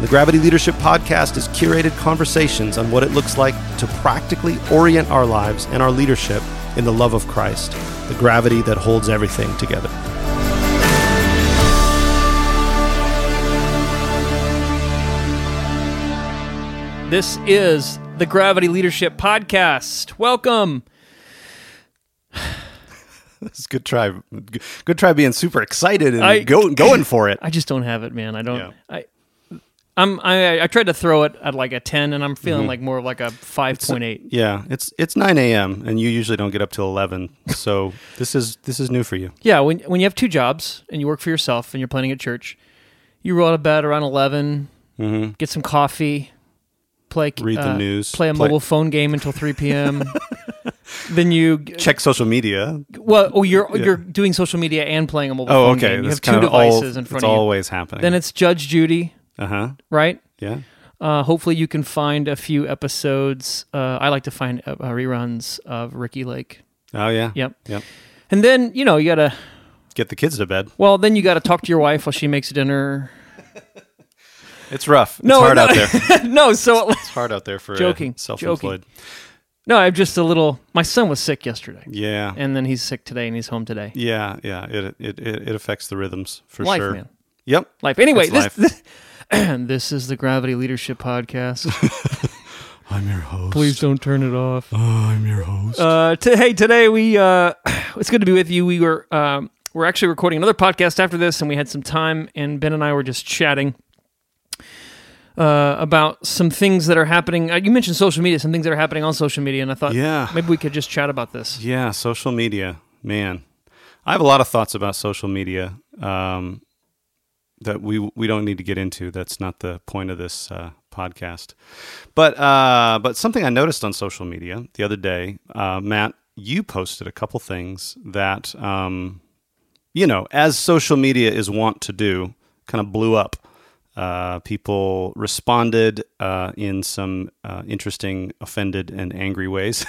The Gravity Leadership Podcast is curated conversations on what it looks like to practically orient our lives and our leadership in the love of Christ, the gravity that holds everything together. This is the Gravity Leadership Podcast. Welcome. It's good try. Good try being super excited and I- go, going for it. I just don't have it, man. I don't. Yeah. I. I'm. I, I tried to throw it at like a ten, and I'm feeling Mm-hmm. like more of like a five point eight. Yeah, it's it's 9 a.m. and you usually don't get up till 11. So this is this is new for you. Yeah, when when you have two jobs and you work for yourself and you're planning at church, you roll out of bed around 11 get some coffee, play Mm-hmm. Read the uh, news, play a play- mobile phone game until three p.m. then you Check social media. well, oh, you're Yeah. you're doing social media and playing a mobile Oh, phone okay. game. You That's have two of all- devices in front it's of you. always happening. Then it's Judge Judy, uh huh. right? Yeah. Uh, hopefully, you can find a few episodes. Uh, I like to find uh, uh, reruns of Ricki Lake. Oh yeah. Yep. Yep. And then you know you gotta. Get the kids to bed. Well, then you gotta talk to your wife while she makes dinner. It's rough. It's No, hard no. out there. no, so It's hard out there for uh, Joking, self-employed. no, I'm just a little. My son was sick yesterday, Yeah. and then he's sick today, and he's home today. yeah. Yeah. It, it it affects the rhythms for Life, sure. man. Yep. Life. Anyway, this, this this is the Gravity Leadership Podcast. I'm your host. Please don't turn it off. Oh, I'm your host. Uh, t- hey, today we uh, it's good to be with you. We were um, we're actually recording another podcast after this, and we had some time, and Ben and I were just chatting uh, about some things that are happening. Uh, you mentioned social media, some things that are happening on social media, and I thought, Yeah. maybe we could just chat about this. Yeah, social media, man. I have a lot of thoughts about social media um, that we we don't need to get into. That's not the point of this uh, podcast. But uh, but something I noticed on social media the other day, uh, Matt, you posted a couple things that um, you know, as social media is wont to do, kind of blew up. Uh, people responded uh, in some uh, interesting, offended, and angry ways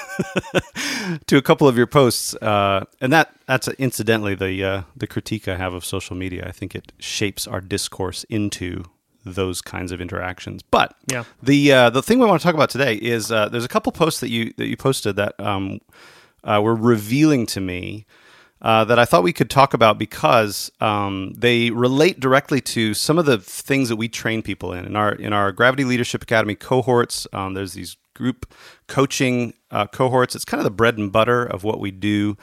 to a couple of your posts, uh, and that that's incidentally the uh, the critique I have of social media. I think it shapes our discourse into those kinds of interactions. But Yeah. the uh, the thing we want to talk about today is uh, there's a couple posts that you that you posted that um, uh, were revealing to me uh, that I thought we could talk about because um, they relate directly to some of the things that we train people in in our in our Gravity Leadership Academy cohorts. Um, there's these group coaching uh, cohorts. It's kind of the bread and butter of what we do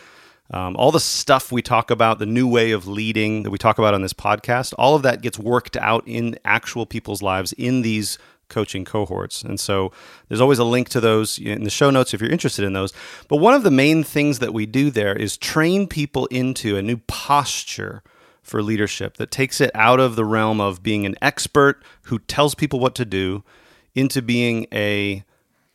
Um, all the stuff we talk about, the new way of leading that we talk about on this podcast, all of that gets worked out in actual people's lives in these coaching cohorts. And so there's always a link to those in the show notes if you're interested in those. But one of the main things that we do there is train people into a new posture for leadership that takes it out of the realm of being an expert who tells people what to do into being a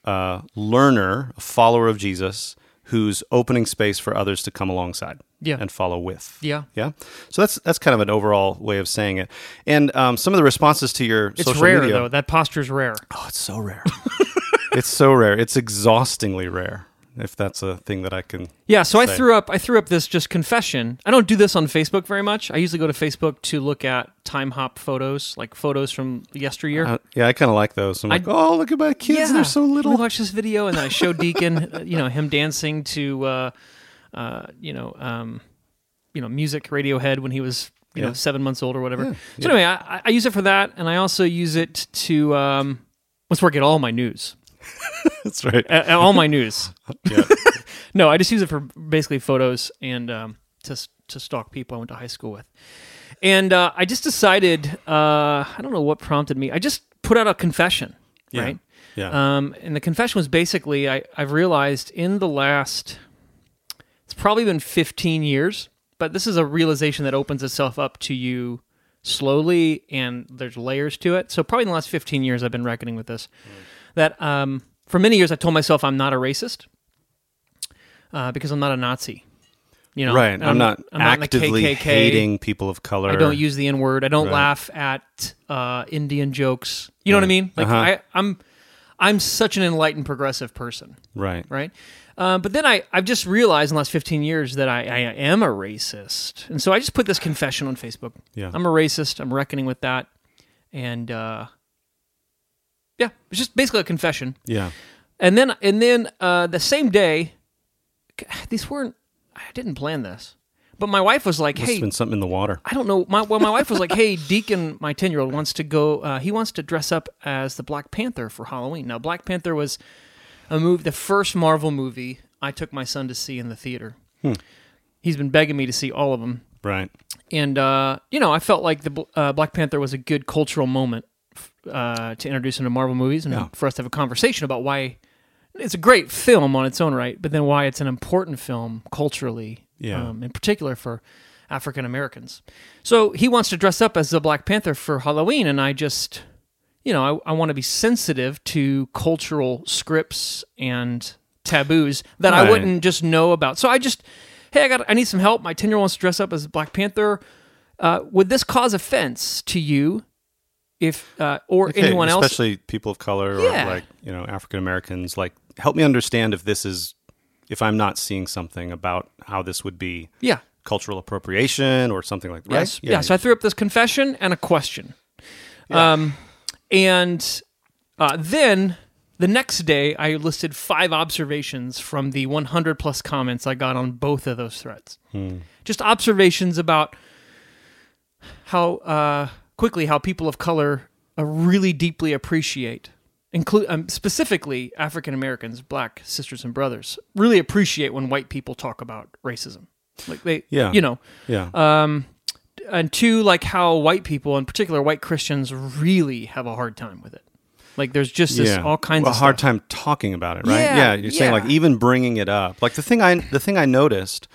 uh, learner, a follower of Jesus who's opening space for others to come alongside Yeah. and follow with. Yeah. Yeah. So that's that's kind of an overall way of saying it. And um, some of the responses to your It's social rare media, though. That posture is rare. Oh, it's so rare. it's so rare. It's exhaustingly rare. If that's a thing that I can. Yeah, so I threw up I threw up this just confession. I don't do this on Facebook very much. I usually go to Facebook to look at Timehop photos, like photos from yesteryear. Uh, yeah, I kind of like those. I'm like, oh, look at my kids. They're so little. watch this video, and then I show Deacon, uh, you know, him dancing to, uh, uh, you know, um, you know, music Radiohead when he was, you know, seven months old or whatever. Yeah, So anyway, I, I use it for that, and I also use it to, um, where I get all my news, That's right. All my news. Yeah. no, I just use it for basically photos and um, to to stalk people I went to high school with. And uh, I just decided, uh, I don't know what prompted me. I just put out a confession, Yeah. right? Yeah. Um, and the confession was basically I, I've realized in the last, probably been 15 years, but this is a realization that opens itself up to you slowly and there's layers to it. So, probably in the last 15 years, I've been reckoning with this. That um, for many years, I told myself I'm not a racist uh, because I'm not a Nazi. You know, right. I'm, not I'm not the actively KKK. hating people of color. I don't use the N word. I don't Right. laugh at uh, Indian jokes. You know what I mean? Like Uh-huh. I, I'm, I'm such an enlightened progressive person, Right. right? Uh, but then I, I've just realized in the last 15 years that I, I am a racist, and so I just put this confession on Facebook. Yeah. I'm a racist. I'm reckoning with that, and uh, yeah, it's just basically a confession. Yeah. And then, and then uh, the same day, these weren't. I didn't plan this, but my wife was like, "Hey, been something in the water. I don't know. My well, my wife was like, "Hey, Deacon, my ten year old wants to go. Uh, he wants to dress up as the Black Panther for Halloween." Now, Black Panther was a movie, the first Marvel movie I took my son to see in the theater. Hmm. He's been begging me to see all of them, Right. and uh, you know, I felt like the uh, Black Panther was a good cultural moment uh, to introduce him to Marvel movies and Yeah. for us to have a conversation about why it's a great film on its own right, but then why it's an important film culturally, Yeah. um, in particular for African Americans. So he wants to dress up as the Black Panther for Halloween, and I just, you know, I, I want to be sensitive to cultural scripts and taboos that I wouldn't just know about. So I just, hey, I got, I need some help. My ten year old wants to dress up as a Black Panther. Uh, would this cause offense to you, if uh, or Okay, anyone else? especially people of color Yeah. or like you know African Americans. Like, help me understand if this is if I'm not seeing something about how this would be Yeah. cultural appropriation or something like that. Yes. Right? Yeah. So I threw up this confession and a question. Um, and uh, then the next day, I listed five observations from the 100 plus comments I got on both of those threads. Just observations about how uh, quickly how people of color uh, really deeply appreciate, include um, specifically African Americans, black sisters and brothers, really appreciate when white people talk about racism. Like they, Yeah. you know, yeah. um, and two, like how white people, in particular white Christians, really have a hard time with it. Like there's just this all kinds a of hard stuff. time talking about it, right? Yeah, you're saying like even bringing it up. Like the thing I the thing I noticed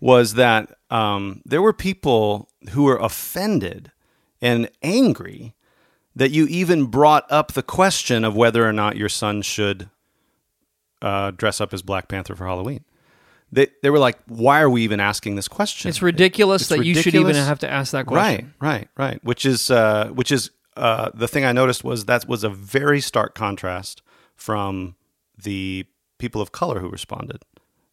was that um, there were people who were offended and angry that you even brought up the question of whether or not your son should uh, dress up as Black Panther for Halloween. They they were like, why are we even asking this question? It's ridiculous It's that you should even have to ask that question. Right, right, right. Which is uh, which is uh, the thing I noticed was that was a very stark contrast from the people of color who responded,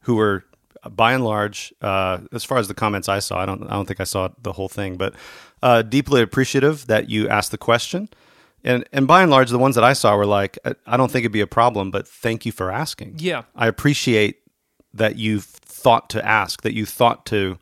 who were uh, by and large, uh, as far as the comments I saw, I don't I don't think I saw the whole thing, but uh, deeply appreciative that you asked the question. And, and by and large, the ones that I saw were like, I- I don't think it'd be a problem, but thank you for asking. Yeah. I appreciate that you thought to ask, that you thought to,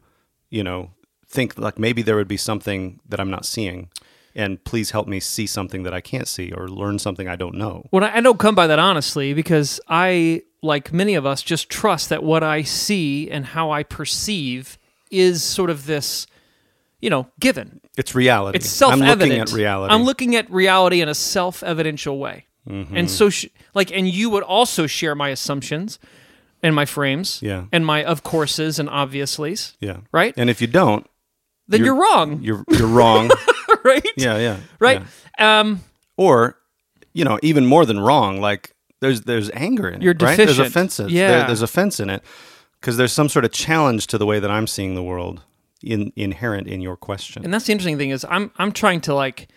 you know, think like maybe there would be something that I'm not seeing and please help me see something that I can't see or learn something I don't know. Well, I I don't come by that honestly because I, like many of us, just trust that what I see and how I perceive is sort of this, you know, given. It's reality. It's self-evident. I'm looking at reality. I'm looking at reality in a self-evidential way, Mm-hmm. and so, sh- like, and you would also share my assumptions and my frames, Yeah. and my of courses and obviously's, yeah. right? And if you don't, then you're, you're- wrong, you're you're wrong. right? yeah, yeah. right. yeah. Um, Or, you know, even more than wrong, like there's there's anger in You're it, right? There's offenses. Yeah. There- there's offense in it because there's some sort of challenge to the way that I'm seeing the world in, inherent in your question. And that's the interesting thing is I'm I'm trying to like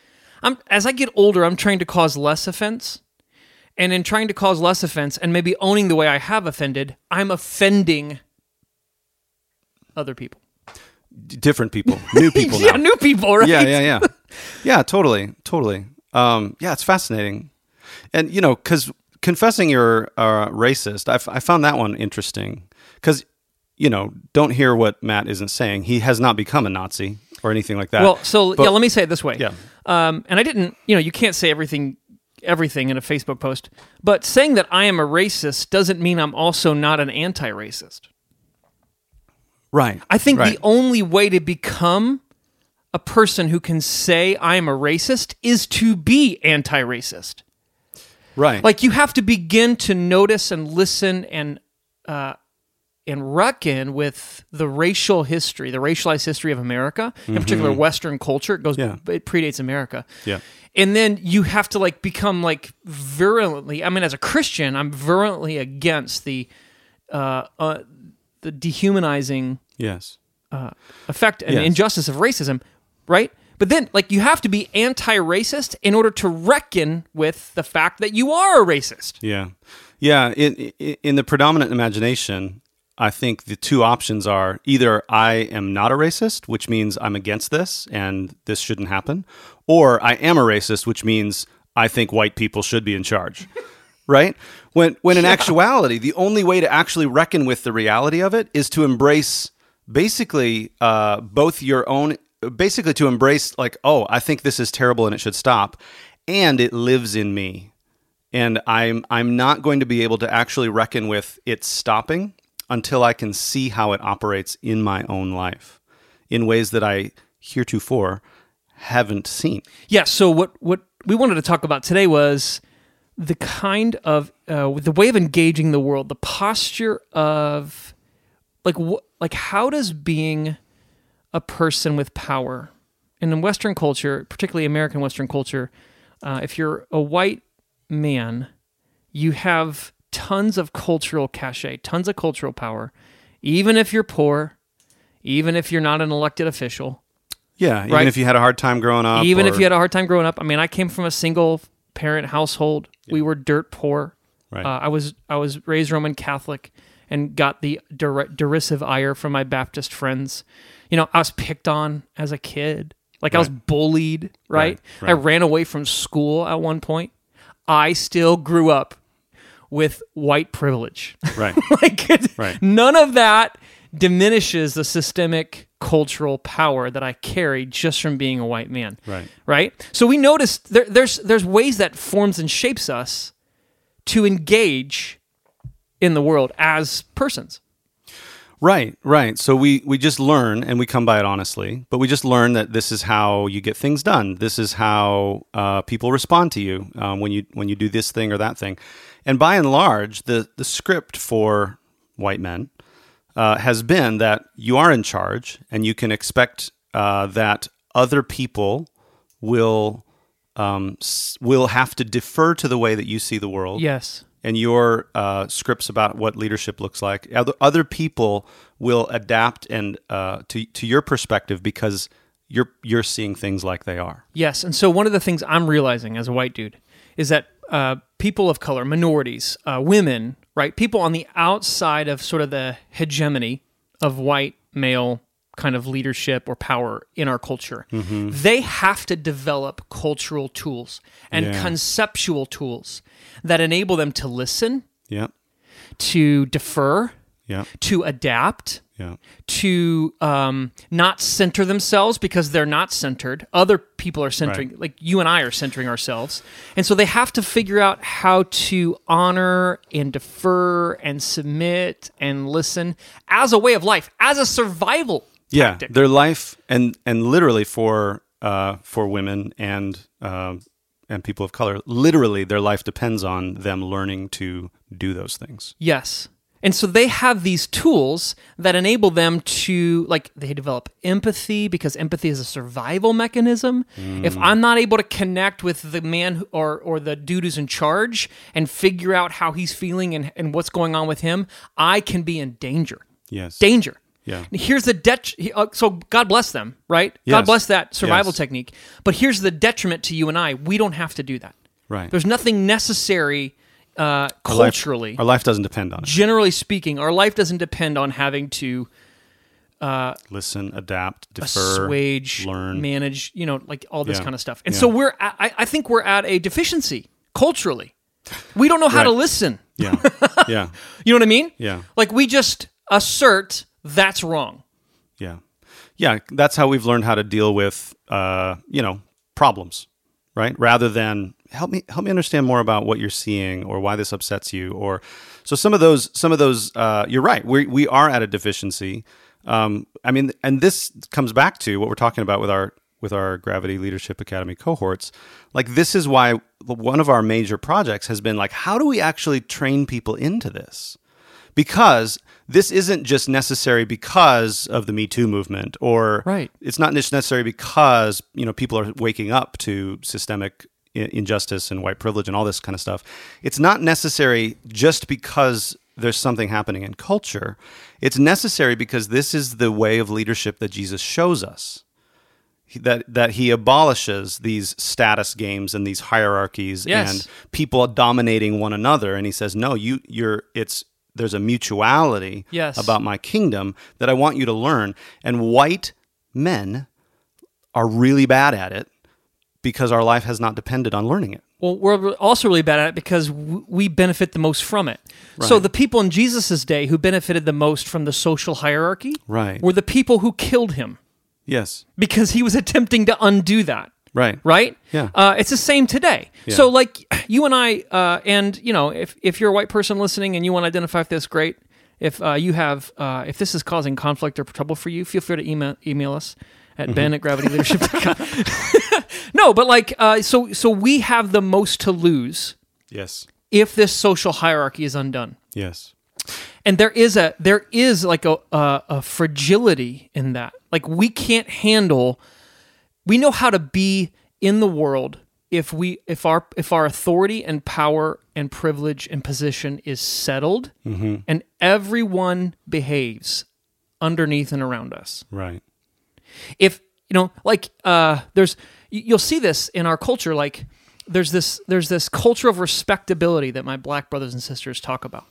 I'm as I get older I'm trying to cause less offense. And in trying to cause less offense and maybe owning the way I have offended, I'm offending other people. D- Different people, new people yeah, now. new people, right? Yeah, yeah, yeah. yeah, totally, totally. Um, yeah, it's fascinating. And, you know, because confessing you're uh, racist, I, f- I found that one interesting. Because, you know, don't hear what Matt isn't saying. He has not become a Nazi or anything like that. Well, so But- yeah, let me say it this way. Yeah. Um, and I didn't, you know, you can't say everything everything in a Facebook post, but saying that I am a racist doesn't mean I'm also not an anti-racist. Right. I think right. the only way to become a person who can say I am a racist is to be anti-racist. Right. Like you have to begin to notice and listen and uh, and reckon with the racial history, the racialized history of America, in particular Western culture. It goes, Yeah. it predates America. Yeah. And then you have to like become like virulently. I mean, as a Christian, I'm virulently against the uh, uh, the dehumanizing yes. effect and Yes. injustice of racism, right? But then, like, you have to be anti-racist in order to reckon with the fact that you are a racist. Yeah, yeah. In in the predominant imagination, I think the two options are either I am not a racist, which means I'm against this and this shouldn't happen, or I am a racist, which means I think white people should be in charge. right? When when in actuality, the only way to actually reckon with the reality of it is to embrace basically uh, both your own basically to embrace like oh i think this is terrible and it should stop and it lives in me and i'm i'm not going to be able to actually reckon with it stopping until i can see how it operates in my own life in ways that i heretofore haven't seen Yeah. So what what we wanted to talk about today was the kind of uh, the way of engaging the world, the posture of like what like how does being a person with power and in Western culture, particularly American Western culture, uh, if you're a white man, you have tons of cultural cachet, tons of cultural power, even if you're poor, even if you're not an elected official. yeah even Right. if you had a hard time growing up even if you had a hard time growing up. I mean, I came from a single parent household. We were dirt poor. Right. Uh, I was I was raised Roman Catholic and got the der- derisive ire from my Baptist friends. You know, I was picked on as a kid. Like I was bullied, right? Right, I ran away from school at one point. I still grew up with white privilege. right like Right. none of that diminishes the systemic cultural power that I carry just from being a white man. Right. Right. So we notice there, there's there's ways that forms and shapes us to engage in the world as persons. Right, right. So we we just learn, and we come by it honestly. But we just learn that this is how you get things done. This is how uh, people respond to you um, when you when you do this thing or that thing. And by and large, the the script for white men uh, has been that you are in charge, and you can expect uh, that other people will um, s- will have to defer to the way that you see the world Yes. and your uh, scripts about what leadership looks like, other, other people will adapt and uh, to to your perspective because you're you're seeing things like they are. Yes, and so one of the things I'm realizing as a white dude is that uh, people of color, minorities, uh, women, right, people on the outside of sort of the hegemony of white male kind of leadership or power in our culture, they have to develop cultural tools and Yeah. conceptual tools that enable them to listen, Yeah, to defer, Yeah. to adapt, Yeah. to um, not center themselves because they're not centered. Other people are centering, Right. like you and I are centering ourselves. And so they have to figure out how to honor and defer and submit and listen as a way of life, as a survival yeah tactic. their life and and literally for uh for women and um and people of color literally their life depends on them learning to do those things Yes. And so they have these tools that enable them to, like, they develop empathy because empathy is a survival mechanism. If I'm not able to connect with the man who, or, or the dude who's in charge and figure out how he's feeling and, and what's going on with him, I can be in danger. yes Danger. Yeah. Here's the he- uh, So God bless them, right? God bless that survival Yes. technique. But here's the detriment to you and I. We don't have to do that. right There's nothing necessary uh, Our life- culturally our life doesn't depend on it generally speaking, our life doesn't depend on having to listen adapt defer assuage, learn manage, you know, like all this Yeah. kind of stuff. And Yeah. so we're, at, I, I think we're at a deficiency culturally. We don't know how to listen. yeah yeah You know what I mean? Yeah. Like we just assert that's wrong. Yeah. Yeah, that's how we've learned how to deal with uh, you know, problems, right? Rather than help me help me understand more about what you're seeing or why this upsets you or so some of those some of those uh, you're right. We we are at a deficiency. Um, I mean and this comes back to what we're talking about with our with our Gravity Leadership Academy cohorts. Like this is why one of our major projects has been like how do we actually train people into this? Because this isn't just necessary because of the Me Too movement, or Right. it's not just necessary because you know people are waking up to systemic i- injustice and white privilege and all this kind of stuff. It's not necessary just because there's something happening in culture. It's necessary because this is the way of leadership that Jesus shows us that that he abolishes these status games and these hierarchies Yes. and people dominating one another and he says no you you're it's there's a mutuality Yes. about my kingdom that I want you to learn and white men are really bad at it because our life has not depended on learning it Well, we're also really bad at it because we benefit the most from it. So the people in Jesus' day who benefited the most from the social hierarchy Right. were the people who killed him yes because he was attempting to undo that. Right right? Yeah. Uh, it's the same today. Yeah. So, like you and I, uh, and you know, if if you're a white person listening and you want to identify with this, great. If uh, you have, uh, if this is causing conflict or trouble for you, feel free to email email us at Mm-hmm. ben at gravityleadership.com. no, but like, uh, so so we have the most to lose yes if this social hierarchy is undone yes and there is a there is like a, a a fragility in that like we can't handle we know how to be in the world if we if our if our authority and power and privilege and position is settled and everyone behaves underneath and around us. Right. If you know like uh there's you- you'll see this in our culture like there's this there's this culture of respectability that my black brothers and sisters talk about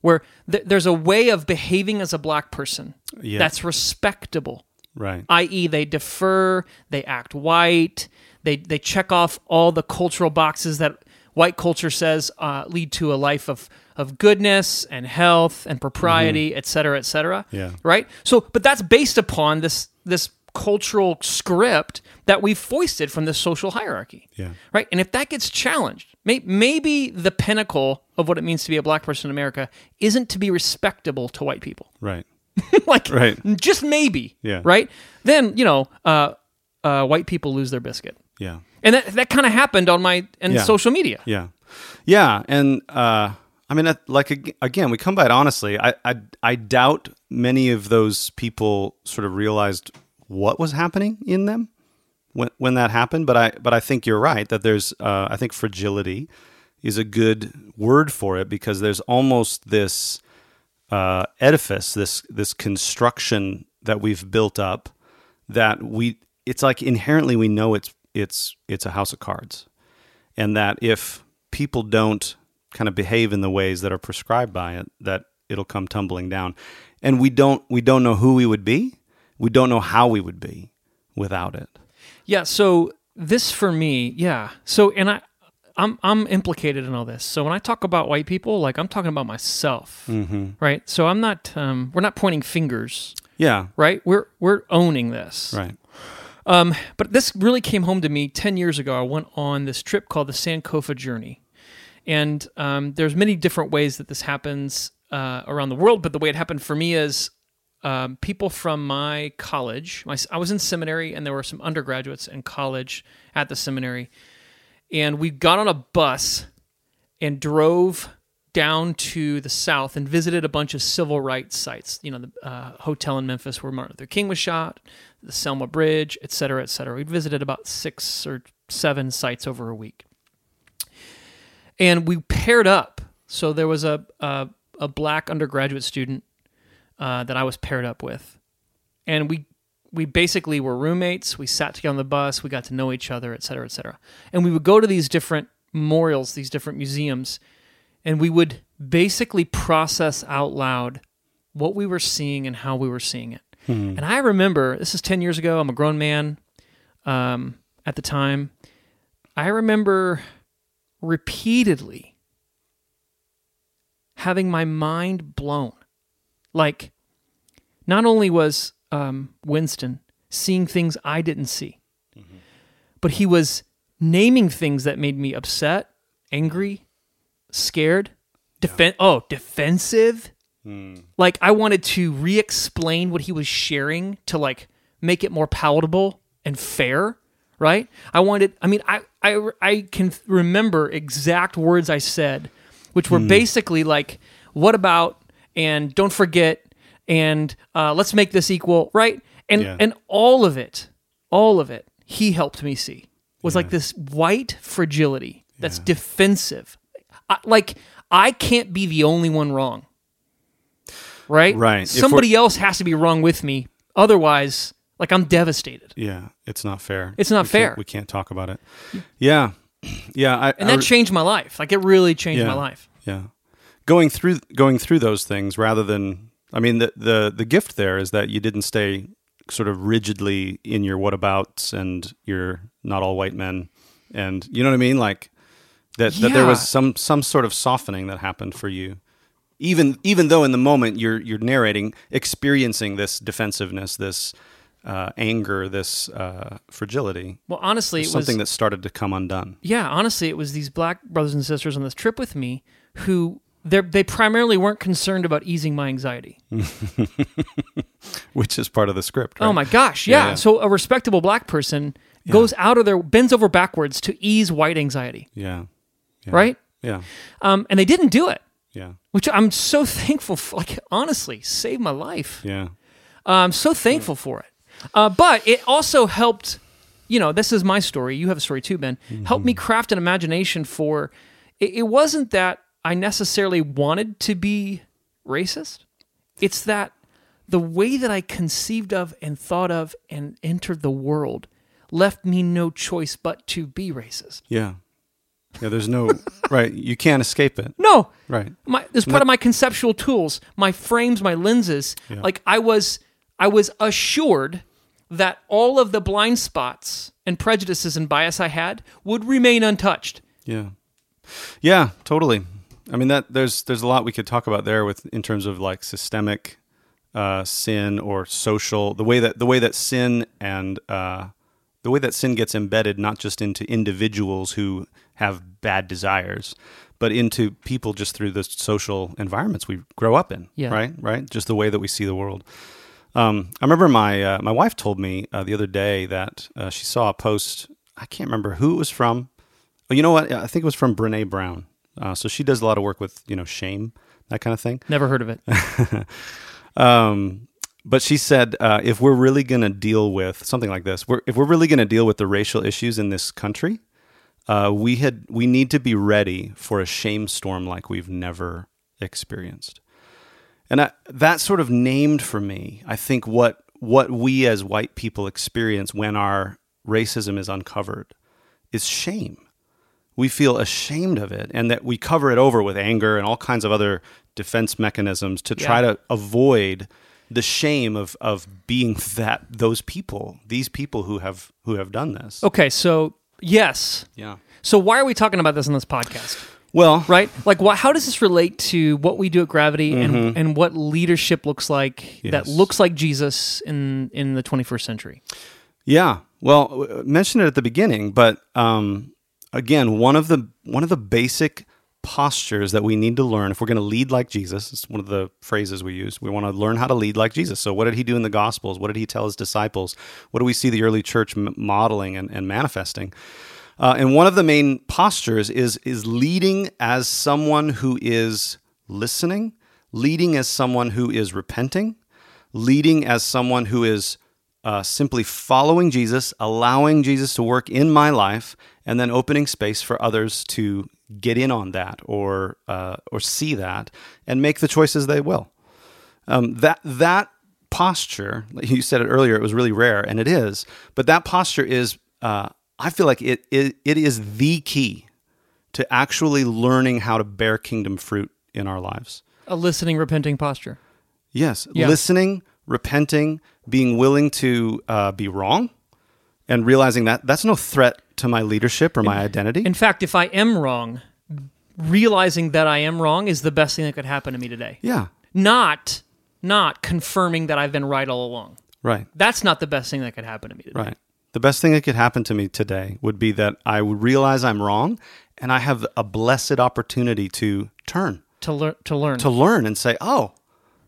where th- there's a way of behaving as a black person Yeah. that's respectable right. I.e. they defer they act white they they check off all the cultural boxes that white culture says uh, lead to a life of of goodness and health and propriety et cetera et cetera. Yeah. right? So but that's based upon this this cultural script that we've foisted from this social hierarchy. Yeah. right? And if that gets challenged may, maybe the pinnacle of what it means to be a black person in america isn't to be respectable to white people. Right like Right. just maybe Yeah. right then you know uh, uh, white people lose their biscuit yeah and that, that kind of happened on my and Yeah. social media Yeah, yeah, and uh, I mean, like again, we come by it honestly. I, I I doubt many of those people sort of realized what was happening in them when when that happened. But I but I think you're right that there's uh, I think fragility is a good word for it because there's almost this uh, edifice, this this construction that we've built up that we it's like inherently we know it's it's it's a house of cards. And that if people don't kind of behave in the ways that are prescribed by it that it'll come tumbling down. And we don't we don't know who we would be. We don't know how we would be without it. Yeah so this for me yeah. So and i I'm I'm implicated in all this. So when I talk about white people, like I'm talking about myself, Mm-hmm. right? So I'm not um, we're not pointing fingers, Yeah. right? We're we're owning this. Right. Um, but this really came home to me 10 years ago. I went on this trip called the Sankofa Journey. And um, there's many different ways that this happens uh, around the world, but the way it happened for me is um, people from my college, my, I was in seminary and there were some undergraduates in college at the seminary. And we got on a bus and drove down to the south and visited a bunch of civil rights sites. You know, the uh, hotel in Memphis where Martin Luther King was shot, the Selma Bridge, et cetera, et cetera. We visited about six or seven sites over a week, and we paired up. So there was a a, a black undergraduate student uh, that I was paired up with, and we we basically were roommates. We sat together on the bus. We got to know each other, et cetera, et cetera. And we would go to these different memorials, these different museums, and we would basically process out loud what we were seeing and how we were seeing it. And I remember this is 10 years ago. I'm a grown man um, at the time. I remember repeatedly having my mind blown. Like, not only was um, Winston seeing things I didn't see, mm-hmm. but he was naming things that made me upset, angry, scared, defen- oh, defensive. Hmm. Like I wanted to re-explain what he was sharing to like make it more palatable and fair, right? I wanted I mean I I I can remember exact words I said which were hmm. basically like what about? and don't forget and uh, let's make this equal, right? And Yeah. and all of it, all of it, he helped me see was like this white fragility that's defensive. I, like I can't be the only one wrong, right? Right. Somebody else has to be wrong with me, otherwise, like I'm devastated. Yeah. It's not fair. It's not We can't- fair. We can't talk about it. Yeah. Yeah. I, And I that re- changed my life. Like it really changed yeah, my life. Yeah. Going through going through those things rather than I mean the the the gift there is that you didn't stay sort of rigidly in your whatabouts and your not all white men. And you know what I mean? Like that that there was some some sort of softening that happened for you. Even even though in the moment you're you're narrating experiencing this defensiveness this uh, anger this uh, fragility Well, honestly, it was something that started to come undone. Yeah, honestly, it was these black brothers and sisters on this trip with me who they they primarily weren't concerned about easing my anxiety. which is part of the script right? Oh my gosh, Yeah, yeah. yeah. So a respectable black person goes out of their bends over backwards to ease white anxiety, yeah yeah right? yeah Um, and they didn't do it, yeah which I'm so thankful for. Like honestly, saved my life. yeah I'm so thankful for it. Uh, but it also helped, you know, this is my story. You have a story too, Ben. Helped me craft an imagination for it, it wasn't that I necessarily wanted to be racist, it's that the way that I conceived of and thought of and entered the world left me no choice but to be racist. Yeah. Yeah, there's no right. You can't escape it. No, Right. my this part of my conceptual tools, my frames, my lenses. Yeah. Like I was, I was assured that all of the blind spots and prejudices and bias I had would remain untouched. Yeah. Yeah, totally. I mean that there's there's a lot we could talk about there with in terms of like systemic uh, sin or social the way that the way that sin and uh, the way that sin gets embedded not just into individuals who have bad desires, but into people just through the social environments we grow up in. Yeah. Right. Right. Just the way that we see the world. Um, I remember my uh, my wife told me uh, the other day that uh, she saw a post. I can't remember who it was from. Oh, you know what? I think it was from Brene Brown. Uh, so she does a lot of work with you know shame, that kind of thing. Never heard of it. Um, but she said uh, if we're really going to deal with something like this, we're, if we're really going to deal with the racial issues in this country, uh, we had we need to be ready for a shame storm like we've never experienced. And I, that sort of named for me, I think what what we as white people experience when our racism is uncovered is shame. We feel ashamed of it, and that we cover it over with anger and all kinds of other defense mechanisms to try Yeah. to avoid the shame of of being that those people, these people who have who have done this. Okay, so Yes. Yeah. So why are we talking about this in this podcast? Well, Right? Like, what, how does this relate to what we do at Gravity and, and what leadership looks like that Mm-hmm. Looks like Jesus in in the 21st century? Yeah. Well, mentioned it at the beginning, but um, again, one of the one of the basic postures that we need to learn if we're going to lead like Jesus. It's one of the phrases we use. We want to learn how to lead like Jesus. So, what did he do in the Gospels? What did he tell his disciples? What do we see the early church modeling and, and manifesting? Uh, and one of the main postures is is leading as someone who is listening, leading as someone who is repenting, leading as someone who is uh, simply following Jesus, allowing Jesus to work in my life, and then opening space for others to get in on that or uh, or see that and make the choices they will. Um, that that posture, you said it earlier, it was really rare, and it is. But that posture is, uh, I feel like it, it it is the key to actually learning how to bear kingdom fruit in our lives. A listening, repenting posture. Yes, Yeah. listening, repenting, being willing to uh, be wrong, and realizing that that's no threat to my leadership or my identity. In fact, if I am wrong, realizing that I am wrong is the best thing that could happen to me today. yeah, Not not confirming that I've been right all along. right, That's not the best thing that could happen to me today. right. The best thing that could happen to me today would be that I would realize I'm wrong, and I have a blessed opportunity to turn, To learn to learn. to learn, and say, "Oh,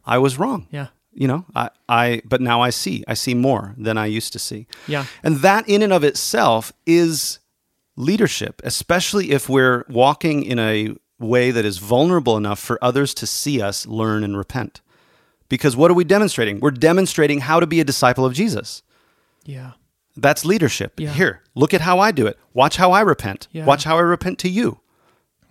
I was wrong." yeah. You know I, I but now i see i see more than i used to see Yeah. and that in and of itself is leadership especially if we're walking in a way that is vulnerable enough for others to see us learn and repent because what are we demonstrating we're demonstrating how to be a disciple of jesus Yeah. that's leadership Yeah. here look at how i do it watch how i repent Yeah. watch how i repent to you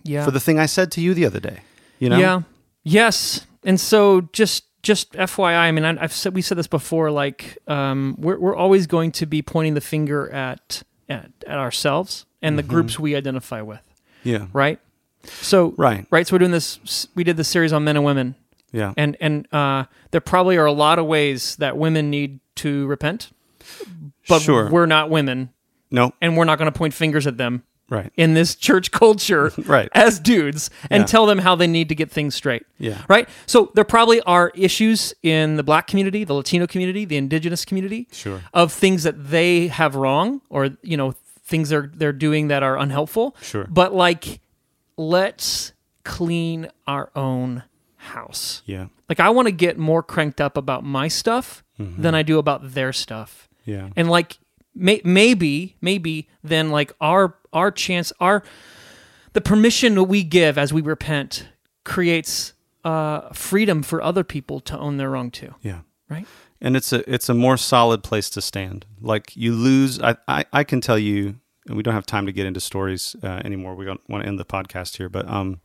Yeah. for the thing i said to you the other day you know Yeah. Yes. And so just just FYI, I mean, I've said we said this before. Like, um, we're we're always going to be pointing the finger at at, at ourselves and the groups we identify with, yeah right? So Right. right. So we're doing this. We did the series on men and women, yeah and and uh, there probably are a lot of ways that women need to repent, but Sure. we're not women, no and we're not going to point fingers at them right in this church culture Right. as dudes and Yeah. tell them how they need to get things straight. Yeah. Right? So there probably are issues in the black community, the Latino community, the indigenous community Sure. of things that they have wrong or you know things they're they're doing that are unhelpful. Sure. But like let's clean our own house. yeah Like I want to get more cranked up about my stuff mm-hmm. than I do about their stuff yeah and like may, maybe maybe then like our our chance our the permission that we give as we repent creates uh freedom for other people to own their wrong too yeah right and it's a it's a more solid place to stand. Like you lose, I I, I can tell you, and we don't have time to get into stories uh, anymore. We don't want to end the podcast here, but um,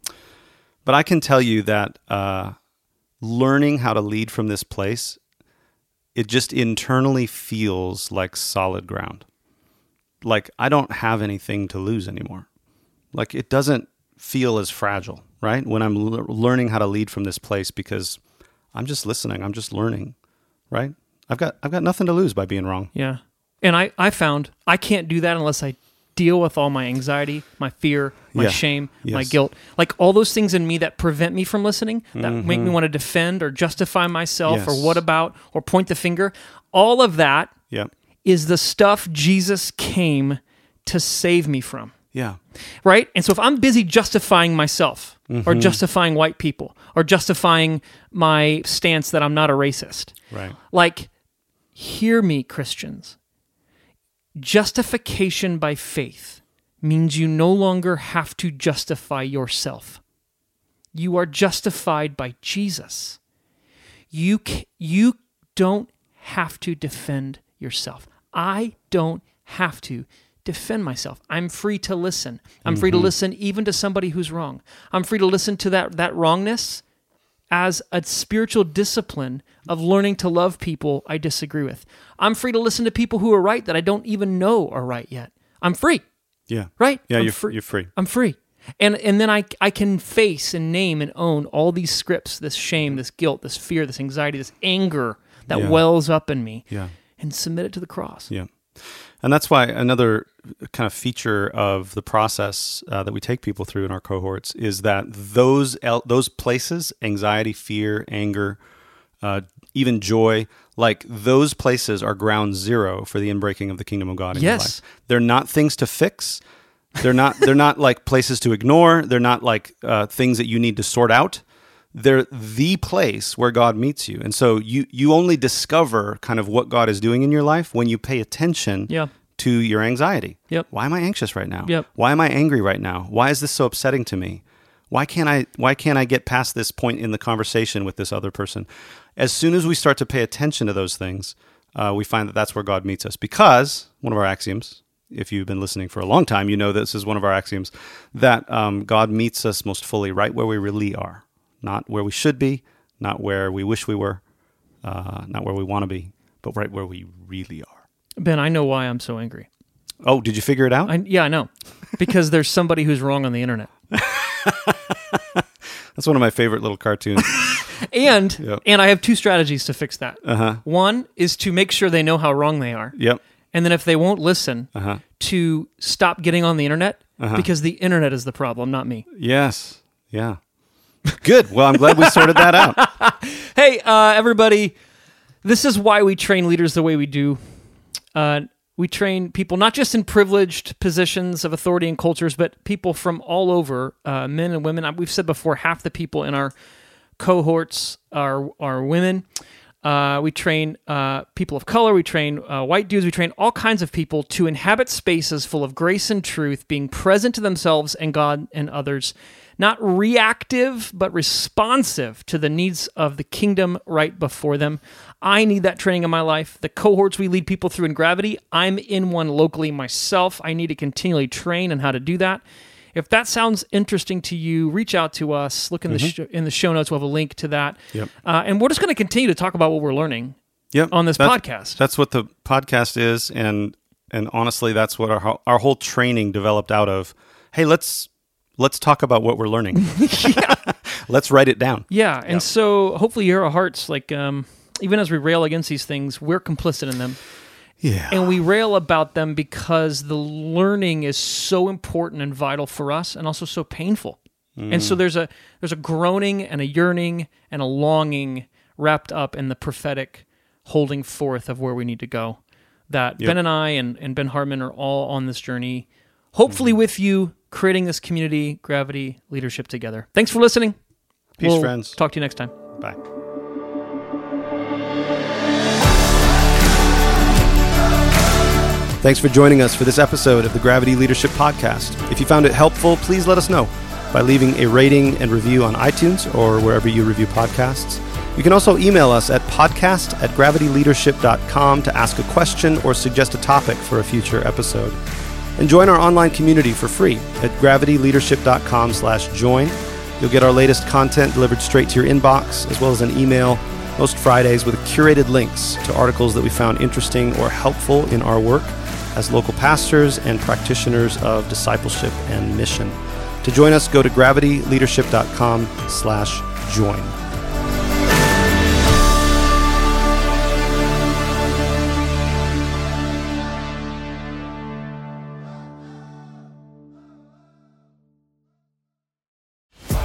but I can tell you that uh, learning how to lead from this place, it just internally feels like solid ground. Like I don't have anything to lose anymore. Like it doesn't feel as fragile, right? When I'm l- learning how to lead from this place because I'm just listening, I'm just learning right? I've got I've got nothing to lose by being wrong. yeah and i i found i can't do that unless i deal with all my anxiety my fear my Yeah. shame my guilt like all those things in me that prevent me from listening that make me want to defend or justify myself or Mm-hmm. What about or point the finger all of that Yeah. is the stuff jesus came to save me from Yeah. right? And so if I'm busy justifying myself or Mm-hmm. justifying white people or justifying my stance that I'm not a racist, Right. like, hear me, Christians. Justification by faith means you no longer have to justify yourself. You are justified by Jesus. You you don't have to defend yourself. I don't have to defend myself. I'm free to listen. I'm free to mm-hmm. listen even to somebody who's wrong. I'm free to listen to that that wrongness as a spiritual discipline of learning to love people I disagree with. I'm free to listen to people who are right that I don't even know are right yet. I'm free, Yeah. right? Yeah, I'm you're free. you're free. I'm free. And and then I I can face and name and own all these scripts, this shame, this guilt, this fear, this anxiety, this anger that Yeah. wells up in me Yeah. and submit it to the cross. Yeah. And that's why another kind of feature of the process uh, that we take people through in our cohorts is that those el- those places, anxiety, fear, anger, uh, even joy, like those places are ground zero for the inbreaking of the kingdom of God in your Yes. life. They're not things to fix. They're not. They're not like places to ignore. They're not like uh, things that you need to sort out. They're the place where God meets you, and so you you only discover kind of what God is doing in your life when you pay attention Yeah. to your anxiety. Yep. Why am I anxious right now? Yep. Why am I angry right now? Why is this so upsetting to me? Why can't I why can't I get past this point in the conversation with this other person? As soon as we start to pay attention to those things, uh, we find that that's where God meets us. Because one of our axioms, if you've been listening for a long time, you know this is one of our axioms that um, God meets us most fully right where we really are, not where we should be, not where we wish we were, uh, not where we want to be, but right where we really are. Ben, I know why I'm so angry. Oh, did you figure it out? I, yeah, I know. Because there's somebody who's wrong on the internet. That's one of my favorite little cartoons. And Yep. and I have two strategies to fix that. Uh-huh. One is to make sure they know how wrong they are. yep. And then if they won't listen, Uh-huh. to stop getting on the internet because the internet is the problem, not me. Yes. Yeah. Good. Well, I'm glad we sorted that out. Hey, uh, everybody, this is why we train leaders the way we do. Uh, we train people not just in privileged positions of authority and cultures, but people from all over, uh, men and women. We've said before, half the people in our cohorts are are women. Uh, we train uh, people of color. We train uh, white dudes. We train all kinds of people to inhabit spaces full of grace and truth, being present to themselves and God and others, not reactive, but responsive to the needs of the kingdom right before them. I need that training in my life. The cohorts we lead people through in gravity, I'm in one locally myself. I need to continually train on how to do that. If that sounds interesting to you, reach out to us. Look in the sh- in the show notes. We'll have a link to that. Yep. Uh, and we're just going to continue to talk about what we're learning. Yep. On this That- podcast. That's what the podcast is, and and honestly, that's what our our whole training developed out of. Hey, let's let's talk about what we're learning. let's write it down. Yeah, and so hopefully your hearts, like um, even as we rail against these things, we're complicit in them, Yeah. and we rail about them because the learning is so important and vital for us, and also so painful. And so mm. there's a there's a groaning and a yearning and a longing wrapped up in the prophetic holding forth of where we need to go. That Ben and I and, and Ben Hartman are all on this journey, hopefully mm-hmm. with you, creating this community, gravity, leadership together. Thanks for listening. Peace, We'll friends. Talk to you next time. Bye. Thanks for joining us for this episode of the Gravity Leadership Podcast. If you found it helpful, please let us know by leaving a rating and review on iTunes or wherever you review podcasts. You can also email us at podcast at gravityleadership.com to ask a question or suggest a topic for a future episode. And join our online community for free at gravityleadership.com slash join. You'll get our latest content delivered straight to your inbox, as well as an email most Fridays with curated links to articles that we found interesting or helpful in our work as local pastors and practitioners of discipleship and mission. To join us, go to gravityleadership.com slash join.